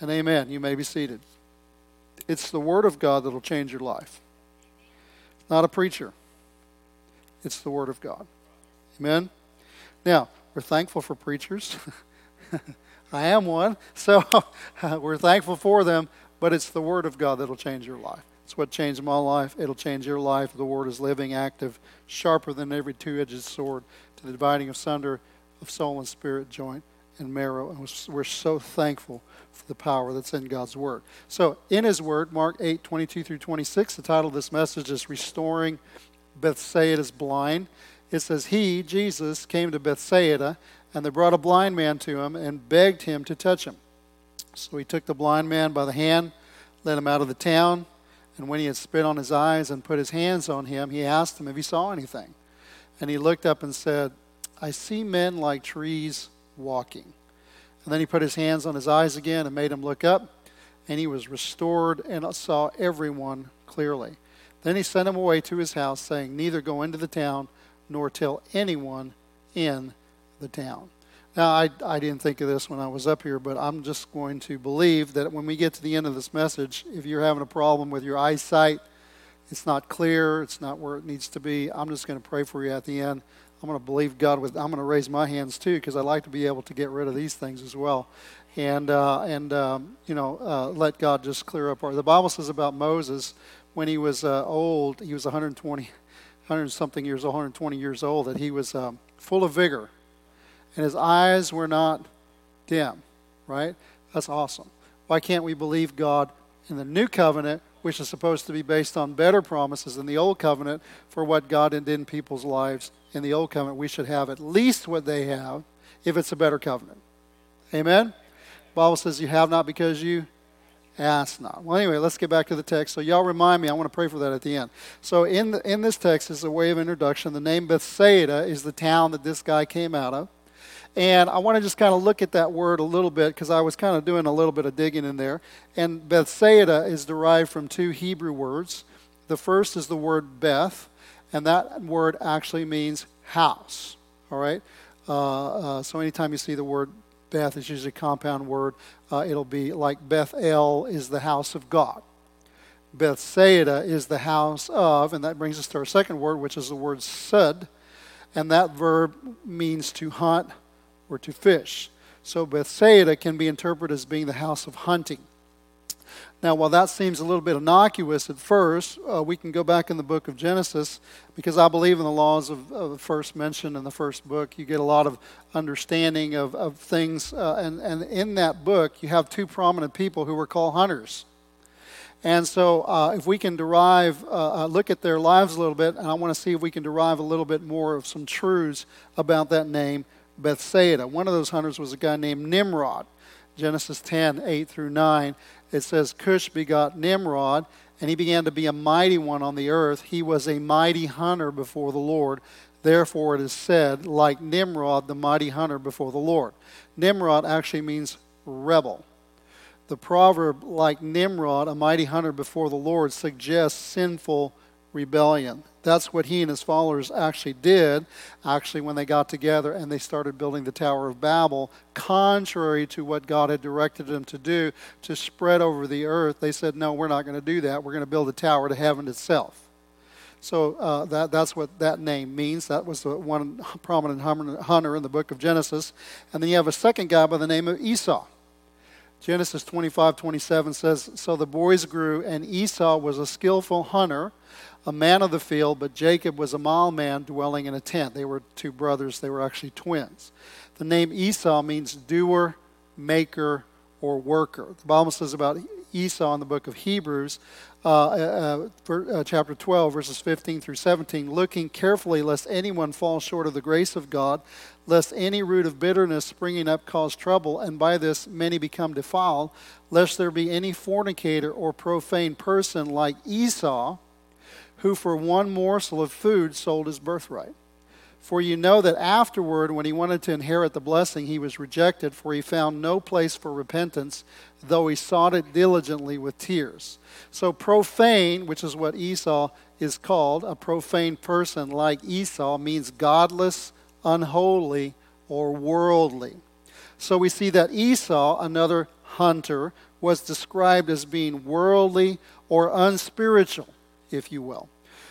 and amen. You may be seated. It's the Word of God that'll change your life. Not a preacher. It's the Word of God. Amen. Now, we're thankful for preachers. I am one, so we're thankful for them, but it's the Word of God that'll change your life. It's what changed my life. It'll change your life. The Word is living, active, sharper than every two edged sword to the dividing of sunder of soul and spirit, joint and marrow. And we're so thankful for the power that's in God's Word. So, in His Word, Mark 8 22 through 26, the title of this message is Restoring Bethsaida's Blind. It says, He, Jesus, came to Bethsaida, and they brought a blind man to him and begged him to touch him. So he took the blind man by the hand, led him out of the town, and when he had spit on his eyes and put his hands on him, he asked him if he saw anything. And he looked up and said, I see men like trees walking. And then he put his hands on his eyes again and made him look up, and he was restored and saw everyone clearly. Then he sent him away to his house, saying, Neither go into the town nor tell anyone in the town. Now, I, I didn't think of this when I was up here, but I'm just going to believe that when we get to the end of this message, if you're having a problem with your eyesight, it's not clear, it's not where it needs to be, I'm just going to pray for you at the end. I'm going to believe God with. I'm going to raise my hands too because I like to be able to get rid of these things as well, and uh, and um, you know uh, let God just clear up our. The Bible says about Moses when he was uh, old, he was 120, 100 something years old, 120 years old, that he was um, full of vigor, and his eyes were not dim. Right? That's awesome. Why can't we believe God in the new covenant which is supposed to be based on better promises than the old covenant for what God did in people's lives in the old covenant, we should have at least what they have if it's a better covenant. Amen? The Bible says you have not because you ask not. Well, anyway, let's get back to the text. So, y'all remind me, I want to pray for that at the end. So, in, the, in this text, is a way of introduction, the name Bethsaida is the town that this guy came out of. And I want to just kind of look at that word a little bit because I was kind of doing a little bit of digging in there. And Bethsaida is derived from two Hebrew words. The first is the word Beth, and that word actually means house. All right? Uh, uh, so anytime you see the word Beth, it's usually a compound word. Uh, it'll be like Bethel is the house of God. Bethsaida is the house of, and that brings us to our second word, which is the word sud, and that verb means to hunt or to fish. So Bethsaida can be interpreted as being the house of hunting. Now, while that seems a little bit innocuous at first, uh, we can go back in the book of Genesis because I believe in the laws of, of the first mention in the first book. You get a lot of understanding of, of things. Uh, and, and in that book, you have two prominent people who were called hunters. And so, uh, if we can derive, uh, look at their lives a little bit, and I want to see if we can derive a little bit more of some truths about that name, Bethsaida. One of those hunters was a guy named Nimrod. Genesis 10, 8 through 9 it says, Cush begot Nimrod, and he began to be a mighty one on the earth. He was a mighty hunter before the Lord. Therefore, it is said, like Nimrod, the mighty hunter before the Lord. Nimrod actually means rebel. The proverb, like Nimrod, a mighty hunter before the Lord, suggests sinful rebellion. That's what he and his followers actually did, actually, when they got together and they started building the Tower of Babel, contrary to what God had directed them to do to spread over the earth. They said, No, we're not going to do that. We're going to build a tower to heaven itself. So uh, that, that's what that name means. That was the one prominent hunter in the book of Genesis. And then you have a second guy by the name of Esau. Genesis 25 27 says, So the boys grew, and Esau was a skillful hunter a man of the field, but Jacob was a mild man dwelling in a tent. They were two brothers, they were actually twins. The name Esau means doer, maker, or worker. The Bible says about Esau in the book of Hebrews, uh, uh, for, uh, chapter 12, verses 15 through 17, looking carefully lest anyone fall short of the grace of God, lest any root of bitterness springing up cause trouble, and by this many become defiled, lest there be any fornicator or profane person like Esau who for one morsel of food sold his birthright. For you know that afterward, when he wanted to inherit the blessing, he was rejected, for he found no place for repentance, though he sought it diligently with tears. So, profane, which is what Esau is called, a profane person like Esau, means godless, unholy, or worldly. So, we see that Esau, another hunter was described as being worldly or unspiritual, if you will.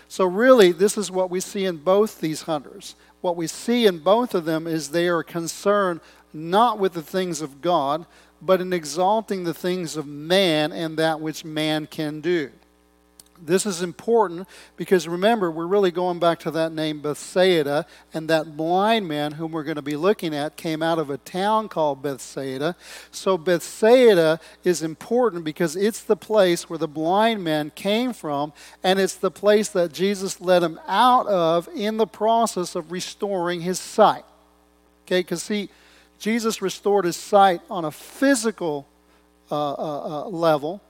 So, really, this is what we see in both these hunters. What we see in both of them is they are concerned not with the things of God, but in exalting the things of man and that which man can do. This is important because remember, we're really going back to that name Bethsaida, and that blind man whom we're going to be looking at came out of a town called Bethsaida. So, Bethsaida is important because it's the place where the blind man came from, and it's the place that Jesus led him out of in the process of restoring his sight. Okay, because see, Jesus restored his sight on a physical uh, uh, uh, level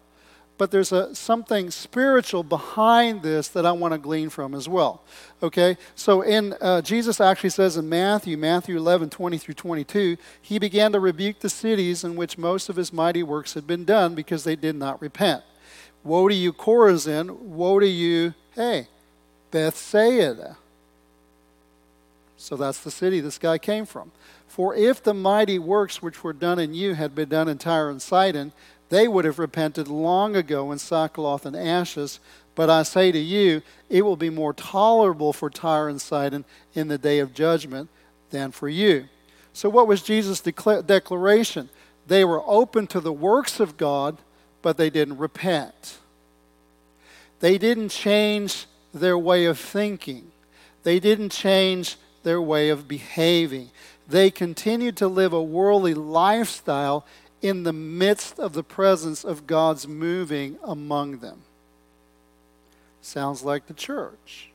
but there's a, something spiritual behind this that I want to glean from as well. Okay? So in uh, Jesus actually says in Matthew, Matthew 11, 20 through 22, he began to rebuke the cities in which most of his mighty works had been done because they did not repent. Woe to you, Chorazin! Woe to you, hey, Bethsaida. So that's the city this guy came from. For if the mighty works which were done in you had been done in Tyre and Sidon, they would have repented long ago in sackcloth and ashes. But I say to you, it will be more tolerable for Tyre and Sidon in the day of judgment than for you. So, what was Jesus' declaration? They were open to the works of God, but they didn't repent. They didn't change their way of thinking, they didn't change their way of behaving. They continued to live a worldly lifestyle in the midst of the presence of God's moving among them. Sounds like the church.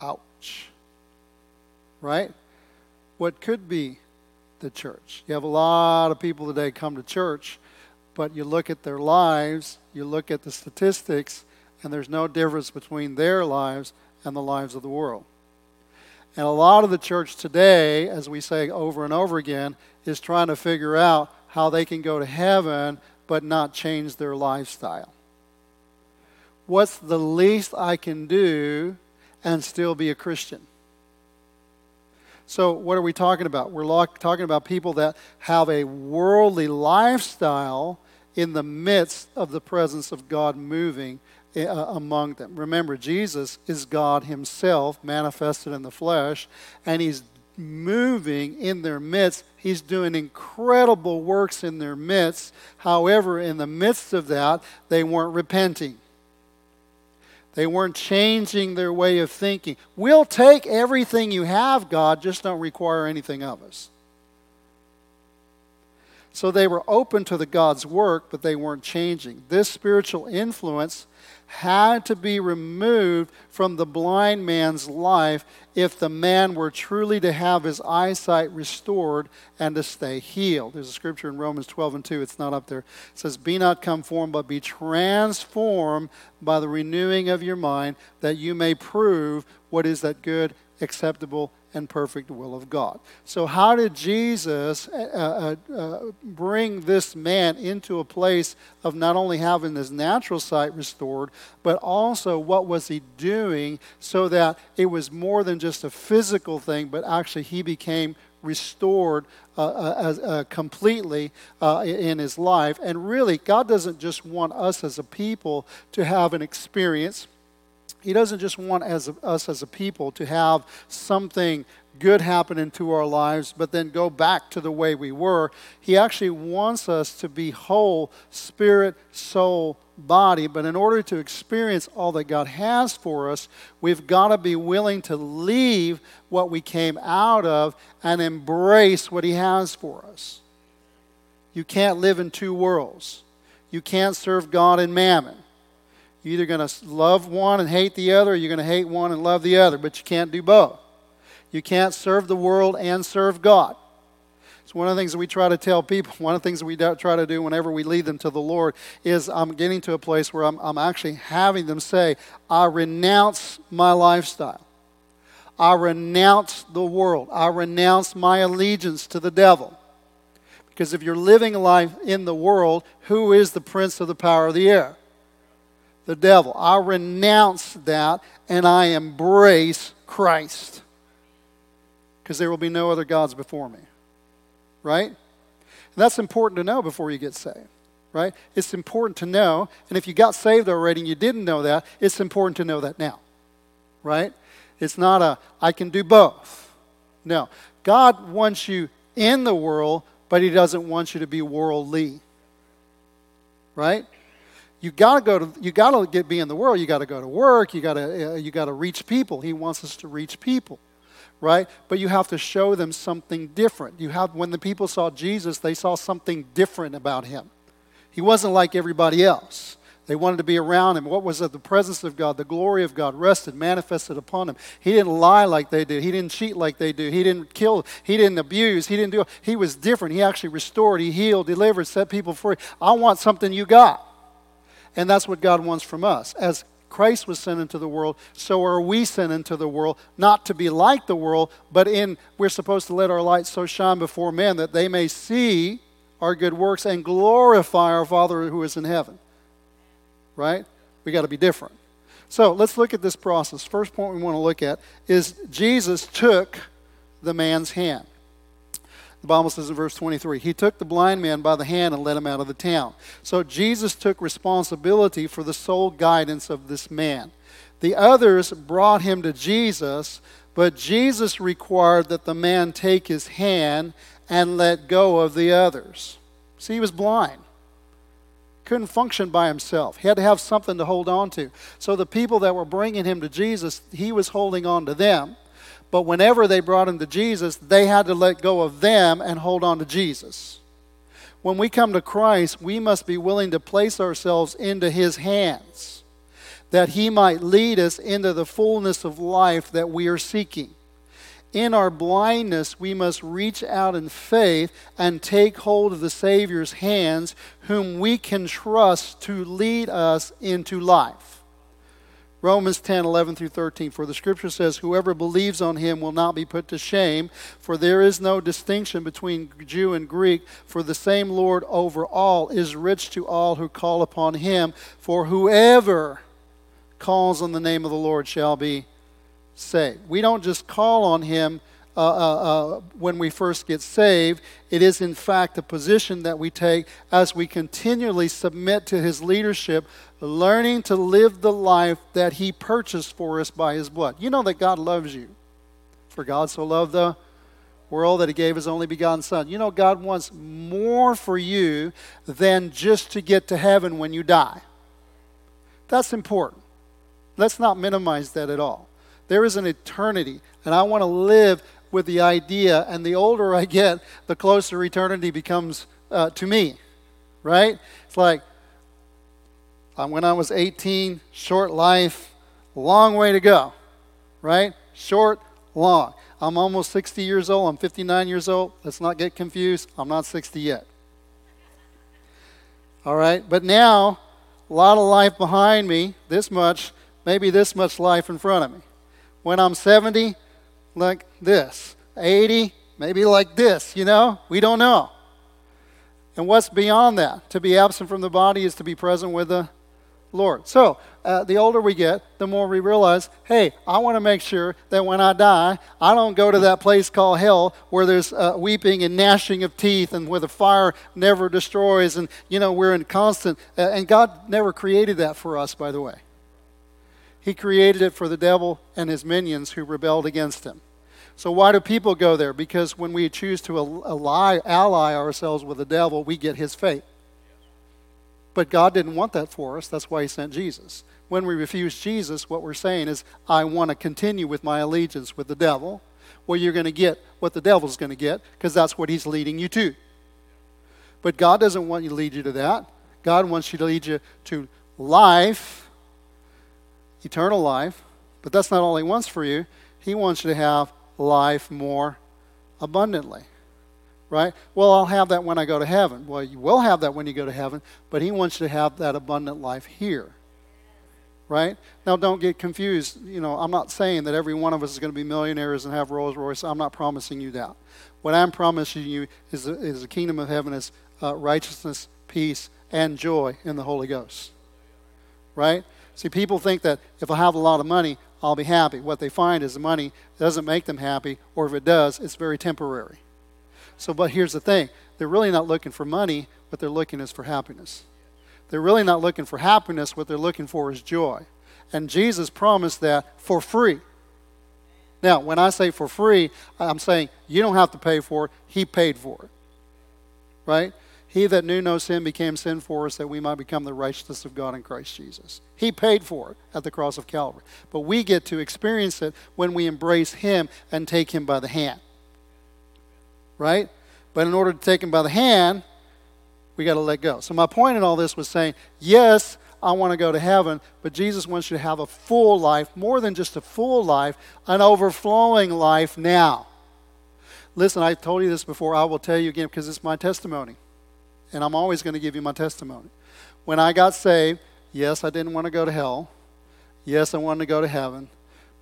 Ouch. Right? What could be the church? You have a lot of people today come to church, but you look at their lives, you look at the statistics, and there's no difference between their lives and the lives of the world. And a lot of the church today, as we say over and over again, is trying to figure out how they can go to heaven but not change their lifestyle. What's the least I can do and still be a Christian? So, what are we talking about? We're talking about people that have a worldly lifestyle in the midst of the presence of God moving Uh, among them. Remember, Jesus is God Himself manifested in the flesh, and He's moving in their midst. He's doing incredible works in their midst. However, in the midst of that, they weren't repenting. They weren't changing their way of thinking. We'll take everything you have, God, just don't require anything of us. So they were open to the God's work, but they weren't changing. This spiritual influence had to be removed from the blind man's life if the man were truly to have his eyesight restored and to stay healed. There's a scripture in Romans 12 and 2, it's not up there. It says, Be not conformed, but be transformed by the renewing of your mind, that you may prove what is that good, acceptable, and perfect will of God. So, how did Jesus uh, uh, uh, bring this man into a place of not only having his natural sight restored, but also what was he doing so that it was more than just a physical thing, but actually he became restored uh, uh, uh, completely uh, in his life. And really, God doesn't just want us as a people to have an experience he doesn't just want as a, us as a people to have something good happen into our lives, but then go back to the way we were. He actually wants us to be whole, spirit, soul, body. But in order to experience all that God has for us, we've got to be willing to leave what we came out of and embrace what He has for us. You can't live in two worlds. You can't serve God and mammon. You're either going to love one and hate the other, or you're going to hate one and love the other, but you can't do both. You can't serve the world and serve God. It's one of the things that we try to tell people. One of the things that we try to do whenever we lead them to the Lord is I'm getting to a place where I'm, I'm actually having them say, I renounce my lifestyle. I renounce the world. I renounce my allegiance to the devil. Because if you're living life in the world, who is the prince of the power of the air? The devil. I renounce that and I embrace Christ. Because there will be no other gods before me. right? And that's important to know before you get saved, right? It's important to know. And if you got saved already and you didn't know that, it's important to know that now, right? It's not a, I can do both. No. God wants you in the world, but He doesn't want you to be worldly, right? You got to go to you got to get be in the world. You got to go to work. You got to uh, you got to reach people. He wants us to reach people right? But you have to show them something different. You have when the people saw jesus they saw something different about him. He wasn't like everybody else. They wanted to be around him. What was it the presence of god the glory of god rested manifested upon him. He didn't lie like they did. He didn't cheat like they do. He didn't kill. He didn't abuse. He didn't do he was different. He actually restored. He healed delivered set people free. I want something you got and that's what God wants from us. As Christ was sent into the world, so are we sent into the world, not to be like the world, but in we're supposed to let our light so shine before men that they may see our good works and glorify our Father who is in heaven. Right? We got to be different. So let's look at this process. First point we want to look at is Jesus took the man's hand. The Bible says in verse 23 He took the blind man by the hand and led him out of the town. So Jesus took responsibility for the sole guidance of this man. The others brought him to Jesus, but Jesus required that the man take his hand and let go of the others. See, he was blind couldn't function by himself. He had to have something to hold on to. So the people that were bringing him to Jesus, he was holding on to them. But whenever they brought him to Jesus, they had to let go of them and hold on to Jesus. When we come to Christ, we must be willing to place ourselves into his hands that he might lead us into the fullness of life that we are seeking. In our blindness, we must reach out in faith and take hold of the Savior's hands, whom we can trust to lead us into life. Romans 10 11 through 13. For the scripture says, Whoever believes on him will not be put to shame, for there is no distinction between Jew and Greek, for the same Lord over all is rich to all who call upon him. For whoever calls on the name of the Lord shall be saved. We don't just call on him uh, uh, uh, when we first get saved. It is, in fact, a position that we take as we continually submit to His leadership, learning to live the life that He purchased for us by His blood. You know that God loves you. For God so loved the world that He gave His only begotten Son. You know, God wants more for you than just to get to heaven when you die. That's important. Let's not minimize that at all. There is an eternity, and I want to live with the idea, and the older I get, the closer eternity becomes uh, to me, right? It's like uh, when I was 18, short life, long way to go, right? Short, long. I'm almost 60 years old. I'm 59 years old. Let's not get confused. I'm not 60 yet. All right? But now, a lot of life behind me, this much, maybe this much life in front of me. When I'm 70, like this, 80, maybe like this, you know? We don't know. And what's beyond that? To be absent from the body is to be present with the Lord. So, uh, the older we get, the more we realize, hey, I want to make sure that when I die, I don't go to that place called hell where there's uh, weeping and gnashing of teeth and where the fire never destroys and, you know, we're in constant. Uh, and God never created that for us, by the way. He created it for the devil and his minions who rebelled against him. So, why do people go there? Because when we choose to ally, ally ourselves with the devil, we get his fate. But God didn't want that for us. That's why He sent Jesus. When we refuse Jesus, what we're saying is, I want to continue with my allegiance with the devil. Well, you're going to get what the devil's going to get because that's what he's leading you to. But God doesn't want you to lead you to that. God wants you to lead you to life, eternal life. But that's not all He wants for you. He wants you to have life more abundantly. Right? Well, I'll have that when I go to heaven. Well, you will have that when you go to heaven, but He wants you to have that abundant life here. Right? Now, don't get confused. You know, I'm not saying that every one of us is going to be millionaires and have Rolls Royce. I'm not promising you that. What I'm promising you is, the, is the kingdom of heaven is uh, righteousness, peace, and joy in the Holy Ghost. Right? See, people think that if I have a lot of money, I'll be happy. What they find is the money doesn't make them happy, or if it does, it's very temporary. So, but here's the thing they're really not looking for money, what they're looking is for happiness. They're really not looking for happiness, what they're looking for is joy. And Jesus promised that for free. Now, when I say for free, I'm saying you don't have to pay for it, He paid for it. Right? He that knew no sin became sin for us that we might become the righteousness of God in Christ Jesus. He paid for it at the cross of Calvary. But we get to experience it when we embrace Him and take Him by the hand. Right? But in order to take Him by the hand, we got to let go. So, my point in all this was saying, yes, I want to go to heaven, but Jesus wants you to have a full life, more than just a full life, an overflowing life now. Listen, I've told you this before. I will tell you again because it's my testimony. And I'm always going to give you my testimony. When I got saved, yes, I didn't want to go to hell. Yes, I wanted to go to heaven.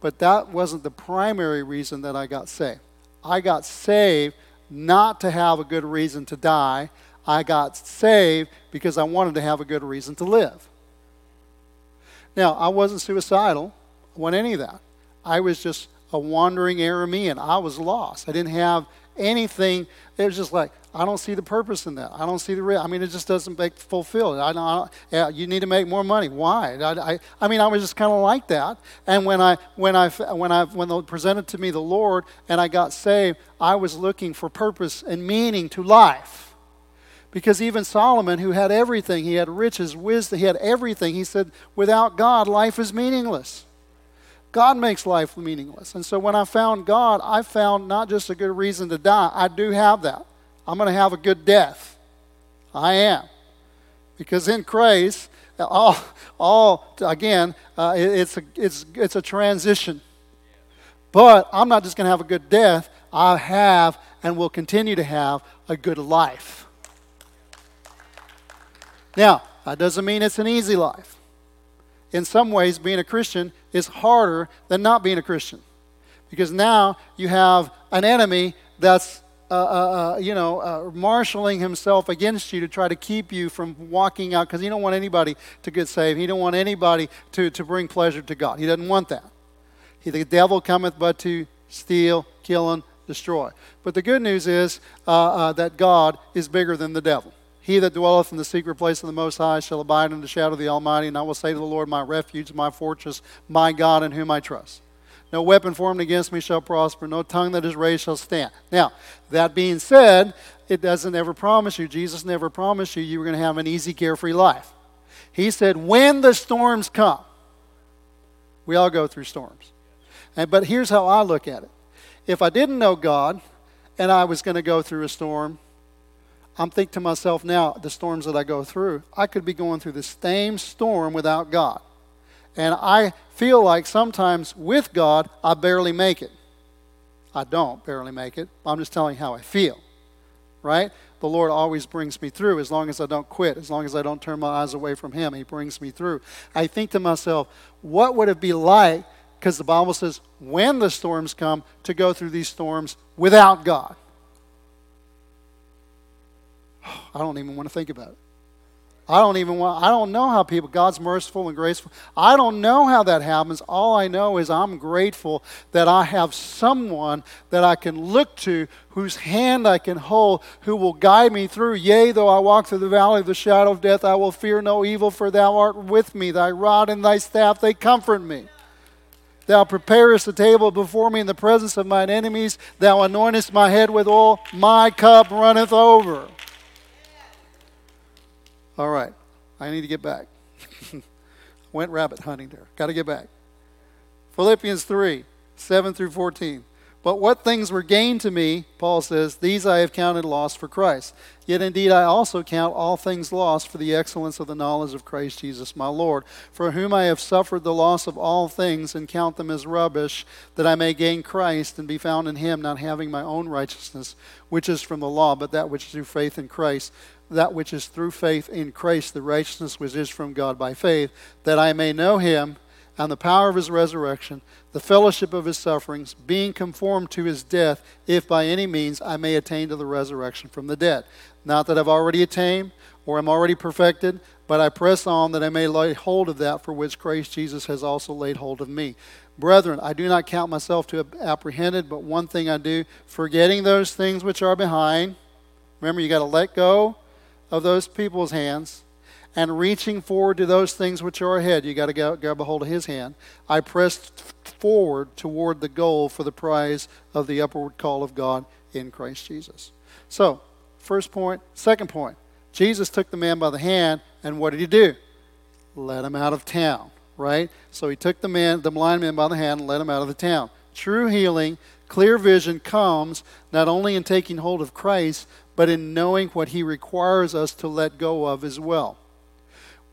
But that wasn't the primary reason that I got saved. I got saved not to have a good reason to die. I got saved because I wanted to have a good reason to live. Now, I wasn't suicidal. I wasn't any of that. I was just a wandering Aramean. I was lost. I didn't have anything. It was just like, I don't see the purpose in that. I don't see the real. I mean, it just doesn't make fulfill. I don't. Yeah, you need to make more money. Why? I, I, I mean, I was just kind of like that. And when I when I when I when they presented to me the Lord and I got saved, I was looking for purpose and meaning to life. Because even Solomon, who had everything, he had riches, wisdom, he had everything, he said, without God, life is meaningless. God makes life meaningless. And so when I found God, I found not just a good reason to die, I do have that. I'm going to have a good death. I am. Because in Christ, all, all again, uh, it, it's, a, it's, it's a transition. But I'm not just going to have a good death, I have and will continue to have a good life. Now, that doesn't mean it's an easy life. In some ways, being a Christian is harder than not being a Christian. Because now you have an enemy that's, uh, uh, uh, you know, uh, marshaling himself against you to try to keep you from walking out because he don't want anybody to get saved. He don't want anybody to, to bring pleasure to God. He doesn't want that. He, the devil cometh but to steal, kill, and destroy. But the good news is uh, that God is bigger than the devil. He that dwelleth in the secret place of the Most High shall abide in the shadow of the Almighty. And I will say to the Lord, My refuge, my fortress, my God in whom I trust. No weapon formed against me shall prosper. No tongue that is raised shall stand. Now, that being said, it doesn't ever promise you, Jesus never promised you you were going to have an easy, carefree life. He said, when the storms come, we all go through storms. And, but here's how I look at it. If I didn't know God and I was going to go through a storm, I'm thinking to myself now, the storms that I go through, I could be going through the same storm without God. And I feel like sometimes with God, I barely make it. I don't barely make it. I'm just telling you how I feel. Right? The Lord always brings me through as long as I don't quit, as long as I don't turn my eyes away from Him. He brings me through. I think to myself, what would it be like? Because the Bible says, when the storms come, to go through these storms without God. I don't even want to think about it. I don't even want, I don't know how people, God's merciful and graceful. I don't know how that happens. All I know is I'm grateful that I have someone that I can look to, whose hand I can hold, who will guide me through. Yea, though I walk through the valley of the shadow of death, I will fear no evil, for thou art with me. Thy rod and thy staff, they comfort me. Thou preparest a table before me in the presence of mine enemies. Thou anointest my head with oil. My cup runneth over. All right. I need to get back. Went rabbit hunting there. Got to get back. Philippians 3 7 through 14. But what things were gained to me, Paul says, these I have counted lost for Christ. Yet indeed I also count all things lost for the excellence of the knowledge of Christ Jesus my Lord, for whom I have suffered the loss of all things and count them as rubbish, that I may gain Christ and be found in him, not having my own righteousness, which is from the law, but that which is through faith in Christ that which is through faith in Christ, the righteousness which is from God by faith, that I may know him and the power of his resurrection, the fellowship of his sufferings, being conformed to his death, if by any means I may attain to the resurrection from the dead. Not that I've already attained or am already perfected, but I press on that I may lay hold of that for which Christ Jesus has also laid hold of me. Brethren, I do not count myself to have apprehended, but one thing I do, forgetting those things which are behind. Remember, you got to let go of those people's hands and reaching forward to those things which are ahead. You got to grab a hold of his hand. I pressed forward toward the goal for the prize of the upward call of God in Christ Jesus. So, first point. Second point. Jesus took the man by the hand, and what did he do? Let him out of town, right? So he took the man, the blind man by the hand, and let him out of the town. True healing, clear vision comes not only in taking hold of Christ, but in knowing what he requires us to let go of as well.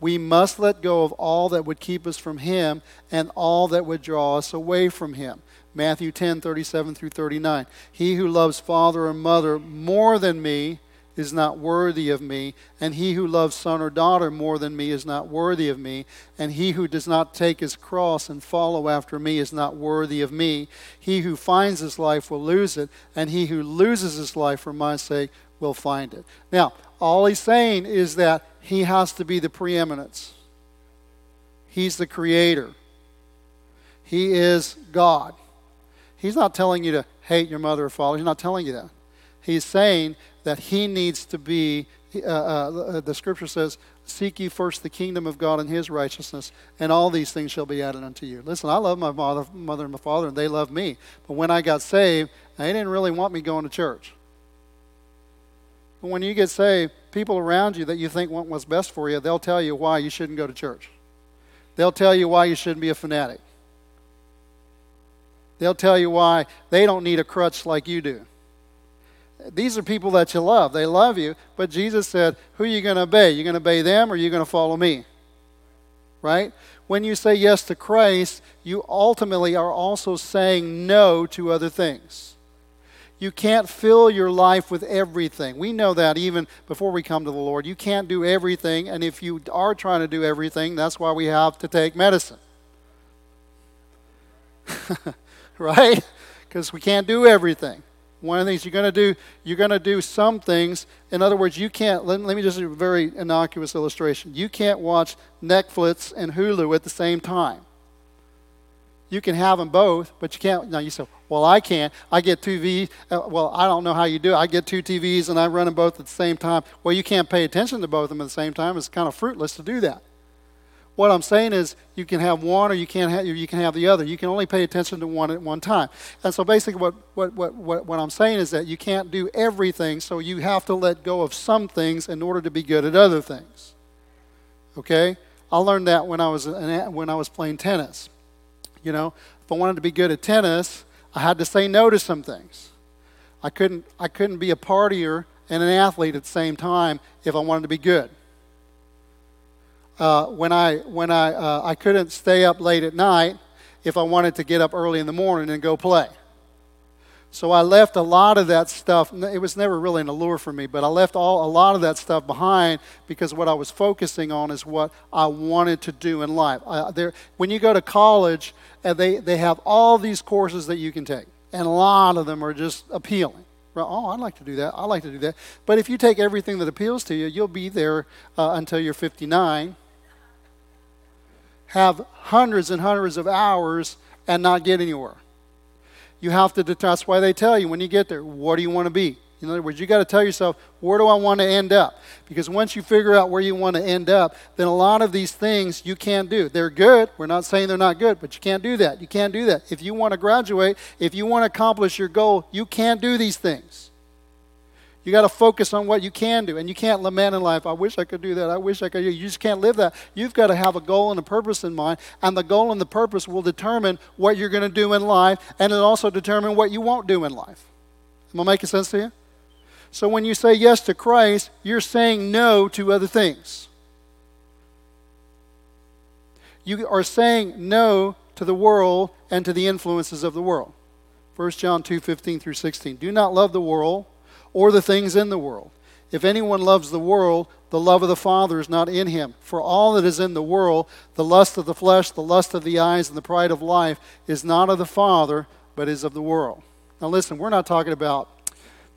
We must let go of all that would keep us from him and all that would draw us away from him. Matthew 10, 37 through 39. He who loves father or mother more than me is not worthy of me, and he who loves son or daughter more than me is not worthy of me, and he who does not take his cross and follow after me is not worthy of me. He who finds his life will lose it, and he who loses his life for my sake will find it. Now, all he's saying is that he has to be the preeminence. He's the creator. He is God. He's not telling you to hate your mother or father. He's not telling you that. He's saying that he needs to be, uh, uh, the scripture says, Seek ye first the kingdom of God and his righteousness, and all these things shall be added unto you. Listen, I love my mother, mother and my father, and they love me. But when I got saved, they didn't really want me going to church. But when you get saved, people around you that you think want what's best for you, they'll tell you why you shouldn't go to church. They'll tell you why you shouldn't be a fanatic. They'll tell you why they don't need a crutch like you do. These are people that you love. They love you, but Jesus said, Who are you going to obey? You're going to obey them or are you going to follow me? Right? When you say yes to Christ, you ultimately are also saying no to other things. You can't fill your life with everything. We know that even before we come to the Lord. You can't do everything, and if you are trying to do everything, that's why we have to take medicine. right? Because we can't do everything. One of the things you're going to do, you're going to do some things. In other words, you can't, let, let me just do a very innocuous illustration. You can't watch Netflix and Hulu at the same time. You can have them both, but you can't. Now you say, well, I can't. I get two TVs. Uh, well, I don't know how you do it. I get two TVs and I run them both at the same time. Well, you can't pay attention to both of them at the same time. It's kind of fruitless to do that. What I'm saying is you can have one or you can't have, you can have the other. You can only pay attention to one at one time. And so basically what, what, what, what, what I'm saying is that you can't do everything, so you have to let go of some things in order to be good at other things. Okay? I learned that when I was, when I was playing tennis. You know, if I wanted to be good at tennis, I had to say no to some things. I couldn't, I couldn't be a partier and an athlete at the same time if I wanted to be good. Uh, when I, when I, uh, I couldn't stay up late at night if I wanted to get up early in the morning and go play. So I left a lot of that stuff. It was never really an allure for me, but I left all, a lot of that stuff behind because what I was focusing on is what I wanted to do in life. There, when you go to college, uh, they, they have all these courses that you can take, and a lot of them are just appealing. Oh, I'd like to do that. I like to do that. But if you take everything that appeals to you, you'll be there uh, until you're 59, have hundreds and hundreds of hours, and not get anywhere you have to, that's why they tell you when you get there, what do you want to be? In other words, you got to tell yourself, where do I want to end up? Because once you figure out where you want to end up, then a lot of these things you can't do. They're good. We're not saying they're not good, but you can't do that. You can't do that. If you want to graduate, if you want to accomplish your goal, you can't do these things. You got to focus on what you can do. And you can't lament in life, I wish I could do that. I wish I could. You just can't live that. You've got to have a goal and a purpose in mind. And the goal and the purpose will determine what you're going to do in life. And it'll also determine what you won't do in life. Am I making sense to you? So when you say yes to Christ, you're saying no to other things. You are saying no to the world and to the influences of the world. 1 John 2 15 through 16. Do not love the world or the things in the world. If anyone loves the world, the love of the Father is not in him. For all that is in the world, the lust of the flesh, the lust of the eyes, and the pride of life, is not of the Father, but is of the world. Now, listen, we're not talking about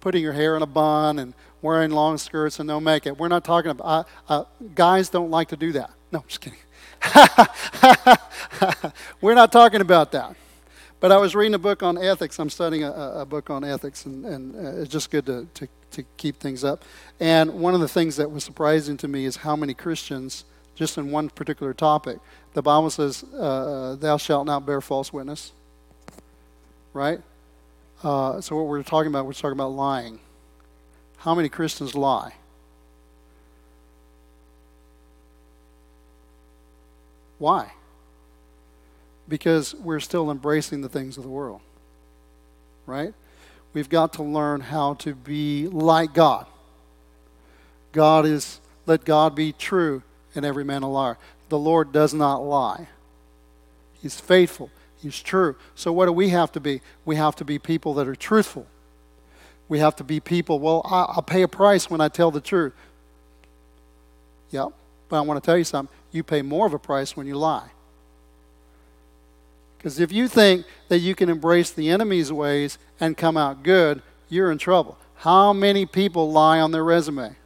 putting your hair in a bun and wearing long skirts and no makeup. We're not talking about, uh, uh, guys don't like to do that. No, I'm just kidding. We're not talking about that. But I was reading a book on ethics. I'm studying a, a book on ethics, and, and uh, it's just good to, to, to keep things up. And one of the things that was surprising to me is how many Christians, just in one particular topic, the Bible says, uh, Thou shalt not bear false witness. Right? Uh, so, what we're talking about, we're talking about lying. How many Christians lie? Why? Because we're still embracing the things of the world. Right? We've got to learn how to be like God. God is, let God be true and every man a liar. The Lord does not lie, He's faithful, He's true. So, what do we have to be? We have to be people that are truthful. We have to be people, well, I'll pay a price when I tell the truth. Yep, but I want to tell you something. You pay more of a price when you lie. Because if you think that you can embrace the enemy's ways and come out good, you're in trouble. How many people lie on their resume?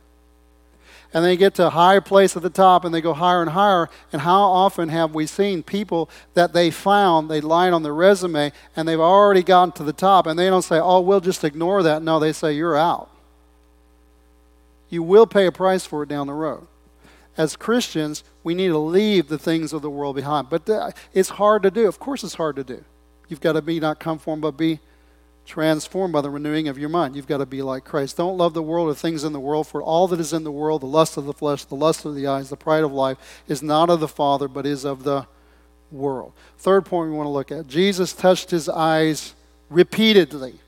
And they get to a higher place at the top and they go higher and higher. And how often have we seen people that they found, they lied on their resume, and they've already gotten to the top, and they don't say, oh, we'll just ignore that. No, they say, you're out. You will pay a price for it down the road. As Christians, we need to leave the things of the world behind. But uh, it's hard to do. Of course, it's hard to do. You've got to be not conformed, but be transformed by the renewing of your mind. You've got to be like Christ. Don't love the world or things in the world, for all that is in the world, the lust of the flesh, the lust of the eyes, the pride of life, is not of the Father, but is of the world. Third point we want to look at Jesus touched his eyes repeatedly.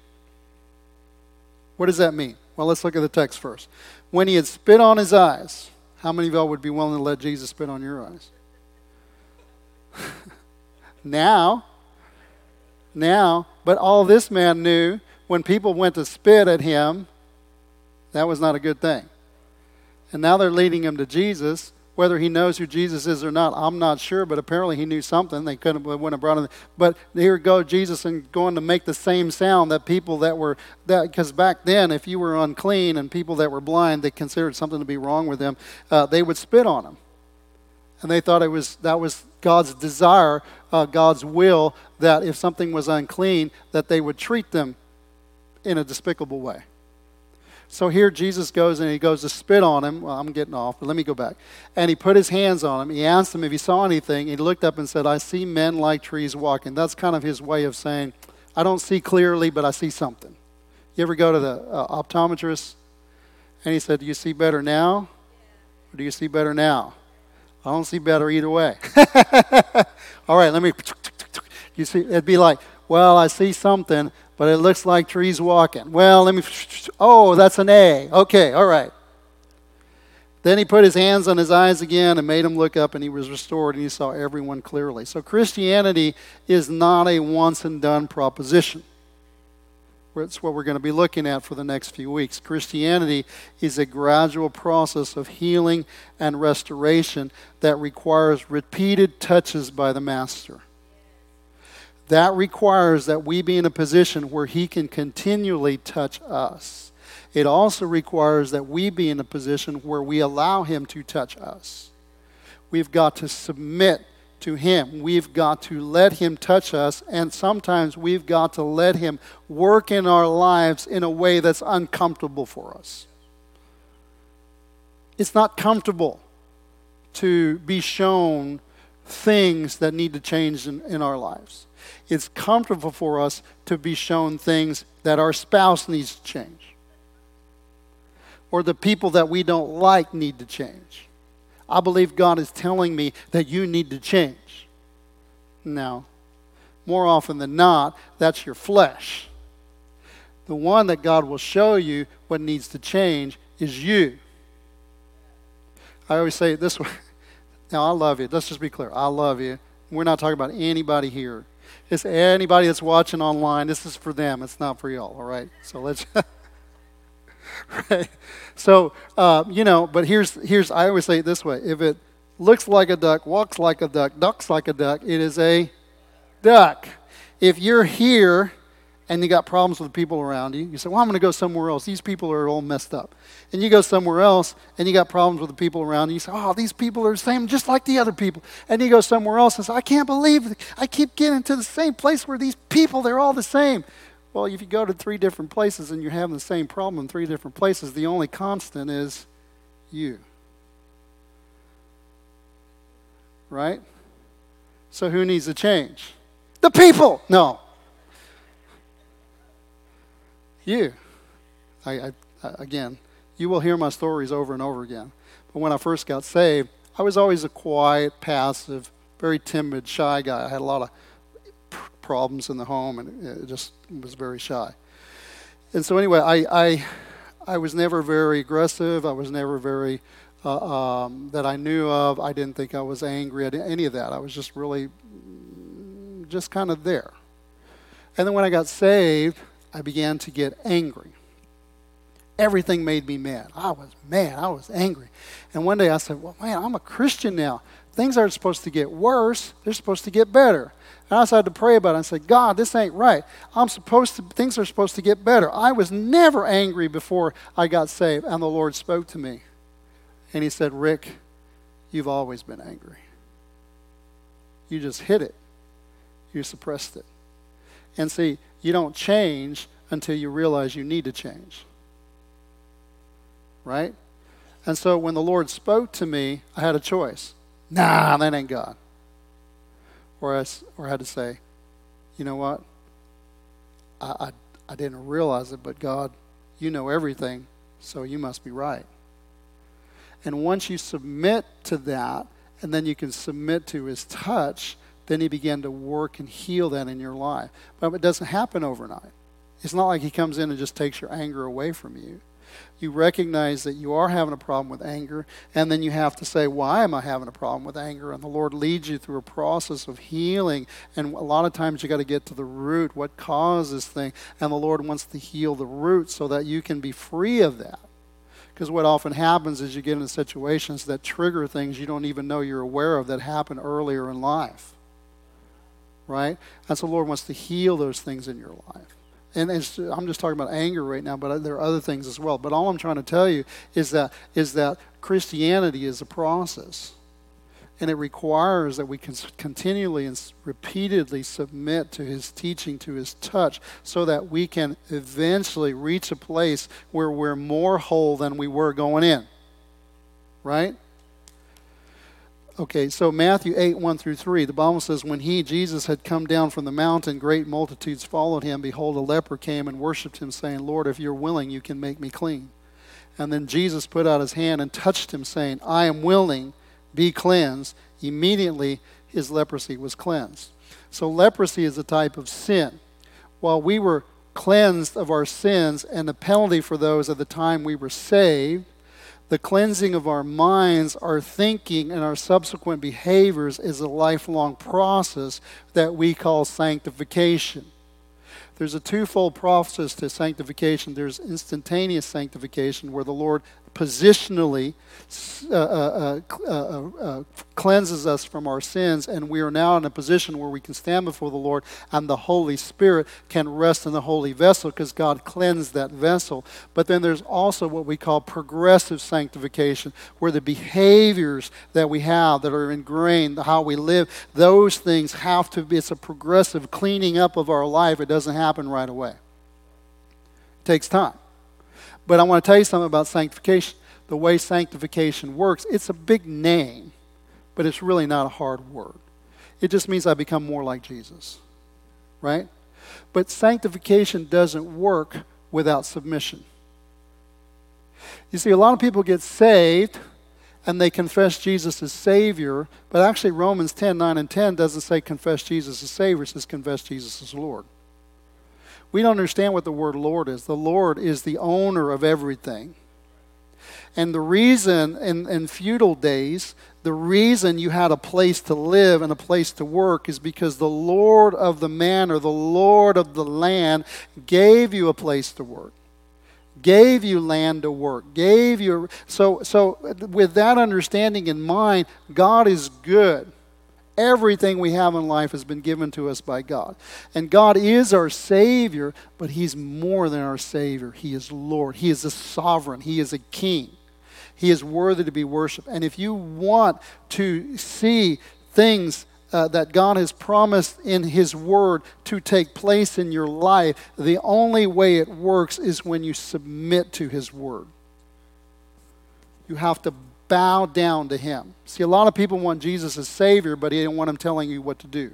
What does that mean? Well, let's look at the text first. When he had spit on his eyes, how many of y'all would be willing to let Jesus spit on your eyes? now, now, but all this man knew when people went to spit at him, that was not a good thing. And now they're leading him to Jesus. Whether he knows who Jesus is or not, I'm not sure, but apparently he knew something. They couldn't wouldn't have brought him. But here go Jesus and going to make the same sound that people that were that because back then, if you were unclean and people that were blind, they considered something to be wrong with them. Uh, they would spit on him, and they thought it was that was God's desire, uh, God's will, that if something was unclean, that they would treat them in a despicable way. So here Jesus goes and he goes to spit on him. Well, I'm getting off, but let me go back. And he put his hands on him. He asked him if he saw anything. He looked up and said, I see men like trees walking. That's kind of his way of saying, I don't see clearly, but I see something. You ever go to the uh, optometrist and he said, Do you see better now? Or do you see better now? I don't see better either way. All right, let me. You see, it'd be like, well, I see something, but it looks like trees walking. Well, let me. Oh, that's an A. Okay, all right. Then he put his hands on his eyes again and made him look up, and he was restored, and he saw everyone clearly. So Christianity is not a once and done proposition. It's what we're going to be looking at for the next few weeks. Christianity is a gradual process of healing and restoration that requires repeated touches by the Master. That requires that we be in a position where He can continually touch us. It also requires that we be in a position where we allow Him to touch us. We've got to submit to Him. We've got to let Him touch us, and sometimes we've got to let Him work in our lives in a way that's uncomfortable for us. It's not comfortable to be shown things that need to change in, in our lives. It's comfortable for us to be shown things that our spouse needs to change, or the people that we don't like need to change I believe God is telling me that you need to change. Now, more often than not, that's your flesh. The one that God will show you what needs to change is you. I always say it this way. Now, I love you. Let's just be clear. I love you. We're not talking about anybody here. It's anybody that's watching online. This is for them. It's not for y'all, all right? So let's. right? So, uh, you know, but here's, here's, I always say it this way if it looks like a duck, walks like a duck, ducks like a duck, it is a duck. If you're here and you got problems with the people around you. You say, Well, I'm going to go somewhere else. These people are all messed up. And you go somewhere else and you got problems with the people around you. You say, Oh, these people are the same, just like the other people. And you go somewhere else and say, I can't believe it. I keep getting to the same place where these people, they're all the same. Well, if you go to three different places and you're having the same problem in three different places, the only constant is you. Right? So who needs to change? The people! No. You. I, I, again, you will hear my stories over and over again. But when I first got saved, I was always a quiet, passive, very timid, shy guy. I had a lot of problems in the home and it just was very shy. And so, anyway, I, I, I was never very aggressive. I was never very, uh, um, that I knew of. I didn't think I was angry at any of that. I was just really, just kind of there. And then when I got saved, I began to get angry. Everything made me mad. I was mad. I was angry. And one day I said, Well, man, I'm a Christian now. Things aren't supposed to get worse, they're supposed to get better. And I started to pray about it and said, God, this ain't right. I'm supposed to, things are supposed to get better. I was never angry before I got saved. And the Lord spoke to me. And He said, Rick, you've always been angry. You just hid it, you suppressed it. And see, you don't change until you realize you need to change. Right? And so when the Lord spoke to me, I had a choice. Nah, that ain't God. Or I, or had to say, you know what? I, I, I didn't realize it, but God, you know everything, so you must be right. And once you submit to that, and then you can submit to His touch, then he began to work and heal that in your life. But it doesn't happen overnight. It's not like he comes in and just takes your anger away from you. You recognize that you are having a problem with anger, and then you have to say, Why am I having a problem with anger? And the Lord leads you through a process of healing. And a lot of times you got to get to the root, what caused this thing. And the Lord wants to heal the root so that you can be free of that. Because what often happens is you get into situations that trigger things you don't even know you're aware of that happened earlier in life right? And so the Lord wants to heal those things in your life. And I'm just talking about anger right now, but there are other things as well. But all I'm trying to tell you is that is that Christianity is a process, and it requires that we can continually and repeatedly submit to His teaching, to His touch, so that we can eventually reach a place where we're more whole than we were going in. Right? Okay, so Matthew 8, 1 through 3, the Bible says, When he, Jesus, had come down from the mountain, great multitudes followed him. Behold, a leper came and worshipped him, saying, Lord, if you're willing, you can make me clean. And then Jesus put out his hand and touched him, saying, I am willing, be cleansed. Immediately his leprosy was cleansed. So leprosy is a type of sin. While we were cleansed of our sins and the penalty for those at the time we were saved, the cleansing of our minds, our thinking, and our subsequent behaviors is a lifelong process that we call sanctification. There's a twofold process to sanctification. There's instantaneous sanctification, where the Lord positionally uh uh, uh, uh, uh, cleanses us from our sins, and we are now in a position where we can stand before the Lord, and the Holy Spirit can rest in the holy vessel because God cleansed that vessel. But then there's also what we call progressive sanctification, where the behaviors that we have that are ingrained, how we live, those things have to be, it's a progressive cleaning up of our life. It doesn't happen right away, it takes time. But I want to tell you something about sanctification. The way sanctification works, it's a big name, but it's really not a hard word. It just means I become more like Jesus, right? But sanctification doesn't work without submission. You see, a lot of people get saved and they confess Jesus as Savior, but actually Romans 10 9 and 10 doesn't say confess Jesus as Savior, it says confess Jesus as Lord. We don't understand what the word Lord is. The Lord is the owner of everything. And the reason in, in feudal days, the reason you had a place to live and a place to work is because the Lord of the manor, the Lord of the land, gave you a place to work, gave you land to work, gave you. So, so with that understanding in mind, God is good Everything we have in life has been given to us by God. And God is our Savior, but He's more than our Savior. He is Lord. He is a sovereign. He is a king. He is worthy to be worshiped. And if you want to see things uh, that God has promised in His Word to take place in your life, the only way it works is when you submit to His Word. You have to bow down to Him. See, a lot of people want Jesus as Savior, but He don't want Him telling you what to do.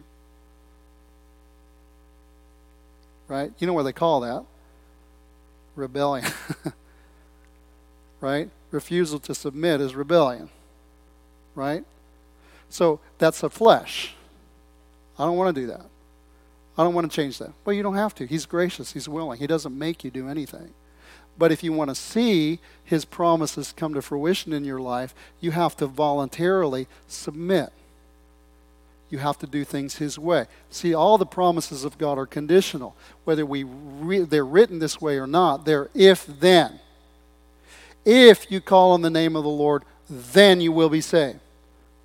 Right? You know what they call that? Rebellion. right? Refusal to submit is rebellion. Right? So that's the flesh. I don't want to do that. I don't want to change that. Well, you don't have to. He's gracious, He's willing. He doesn't make you do anything. But if you want to see His promises come to fruition in your life, you have to voluntarily submit. You have to do things His way. See, all the promises of God are conditional. Whether we re- they're written this way or not, they're if then. If you call on the name of the Lord, then you will be saved.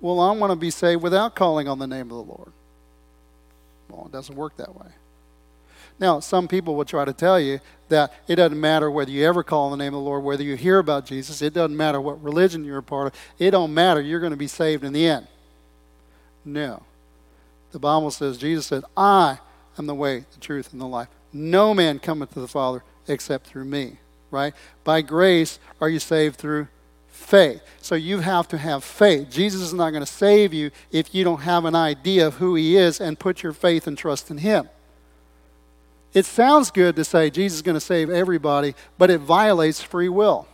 Well, I want to be saved without calling on the name of the Lord. Well, it doesn't work that way. Now, some people will try to tell you that it doesn't matter whether you ever call on the name of the Lord, whether you hear about Jesus, it doesn't matter what religion you're a part of, it don't matter, you're going to be saved in the end. No. The Bible says, Jesus said, I am the way, the truth, and the life. No man cometh to the Father except through me. Right? By grace are you saved through faith. So you have to have faith. Jesus is not going to save you if you don't have an idea of who he is and put your faith and trust in him. It sounds good to say Jesus is going to save everybody, but it violates free will.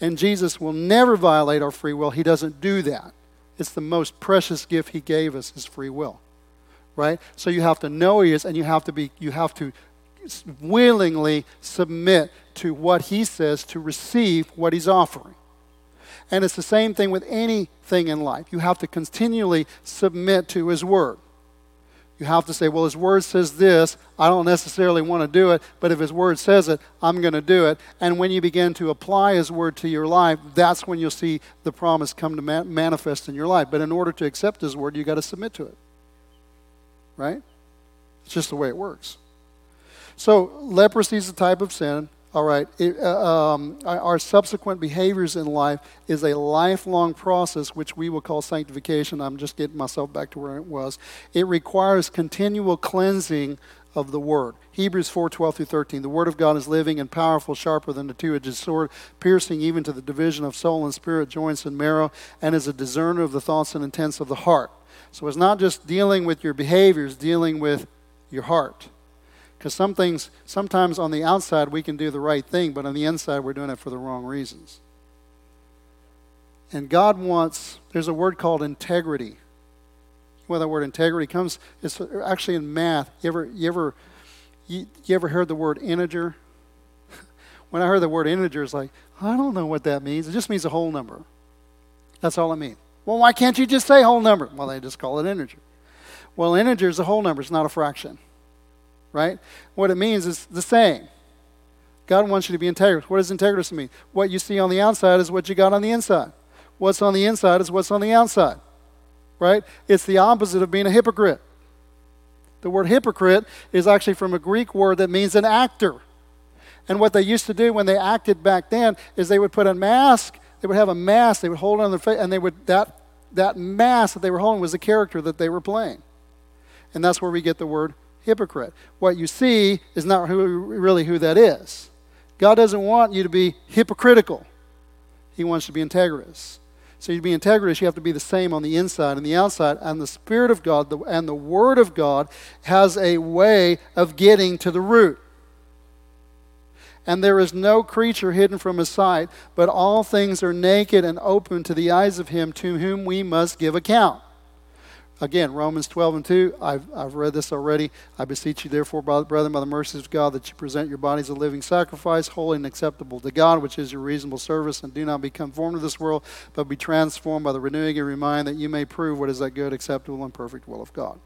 And Jesus will never violate our free will. He doesn't do that. It's the most precious gift he gave us is free will. Right? So you have to know he is and you have to be you have to willingly submit to what he says to receive what he's offering. And it's the same thing with anything in life. You have to continually submit to His Word. You have to say, well, His Word says this. I don't necessarily want to do it, but if His Word says it, I'm going to do it. And when you begin to apply His Word to your life, that's when you'll see the promise come to manifest in your life. But in order to accept His Word, you've got to submit to it. Right? It's just the way it works. So, leprosy is a type of sin. All right. It, uh, um, our subsequent behaviors in life is a lifelong process, which we will call sanctification. I'm just getting myself back to where it was. It requires continual cleansing of the word. Hebrews 4 12 through 13. The word of God is living and powerful, sharper than a two edged sword, piercing even to the division of soul and spirit, joints and marrow, and is a discerner of the thoughts and intents of the heart. So it's not just dealing with your behaviors, dealing with your heart. Because some things, sometimes on the outside we can do the right thing, but on the inside we're doing it for the wrong reasons. And God wants, there's a word called integrity. Where that word integrity comes, it's actually in math. You ever, you ever, you, you ever heard the word integer? when I heard the word integer, it's like, I don't know what that means. It just means a whole number. That's all it means. Well, why can't you just say whole number? Well, they just call it integer. Well, integer is a whole number, it's not a fraction right? What it means is the same. God wants you to be integrous. What does integrous mean? What you see on the outside is what you got on the inside. What's on the inside is what's on the outside, right? It's the opposite of being a hypocrite. The word hypocrite is actually from a Greek word that means an actor. And what they used to do when they acted back then is they would put a mask, they would have a mask, they would hold it on their face, and they would that that mask that they were holding was the character that they were playing. And that's where we get the word hypocrite. What you see is not who, really who that is. God doesn't want you to be hypocritical, He wants you to be integrous. So to be integrous, you have to be the same on the inside and the outside. And the Spirit of God and the Word of God has a way of getting to the root. And there is no creature hidden from his sight, but all things are naked and open to the eyes of him to whom we must give account. Again, Romans 12 and 2, I've, I've read this already. I beseech you, therefore, brethren, by the mercies of God, that you present your bodies a living sacrifice, holy and acceptable to God, which is your reasonable service, and do not be conformed to this world, but be transformed by the renewing of your mind, that you may prove what is that good, acceptable, and perfect will of God.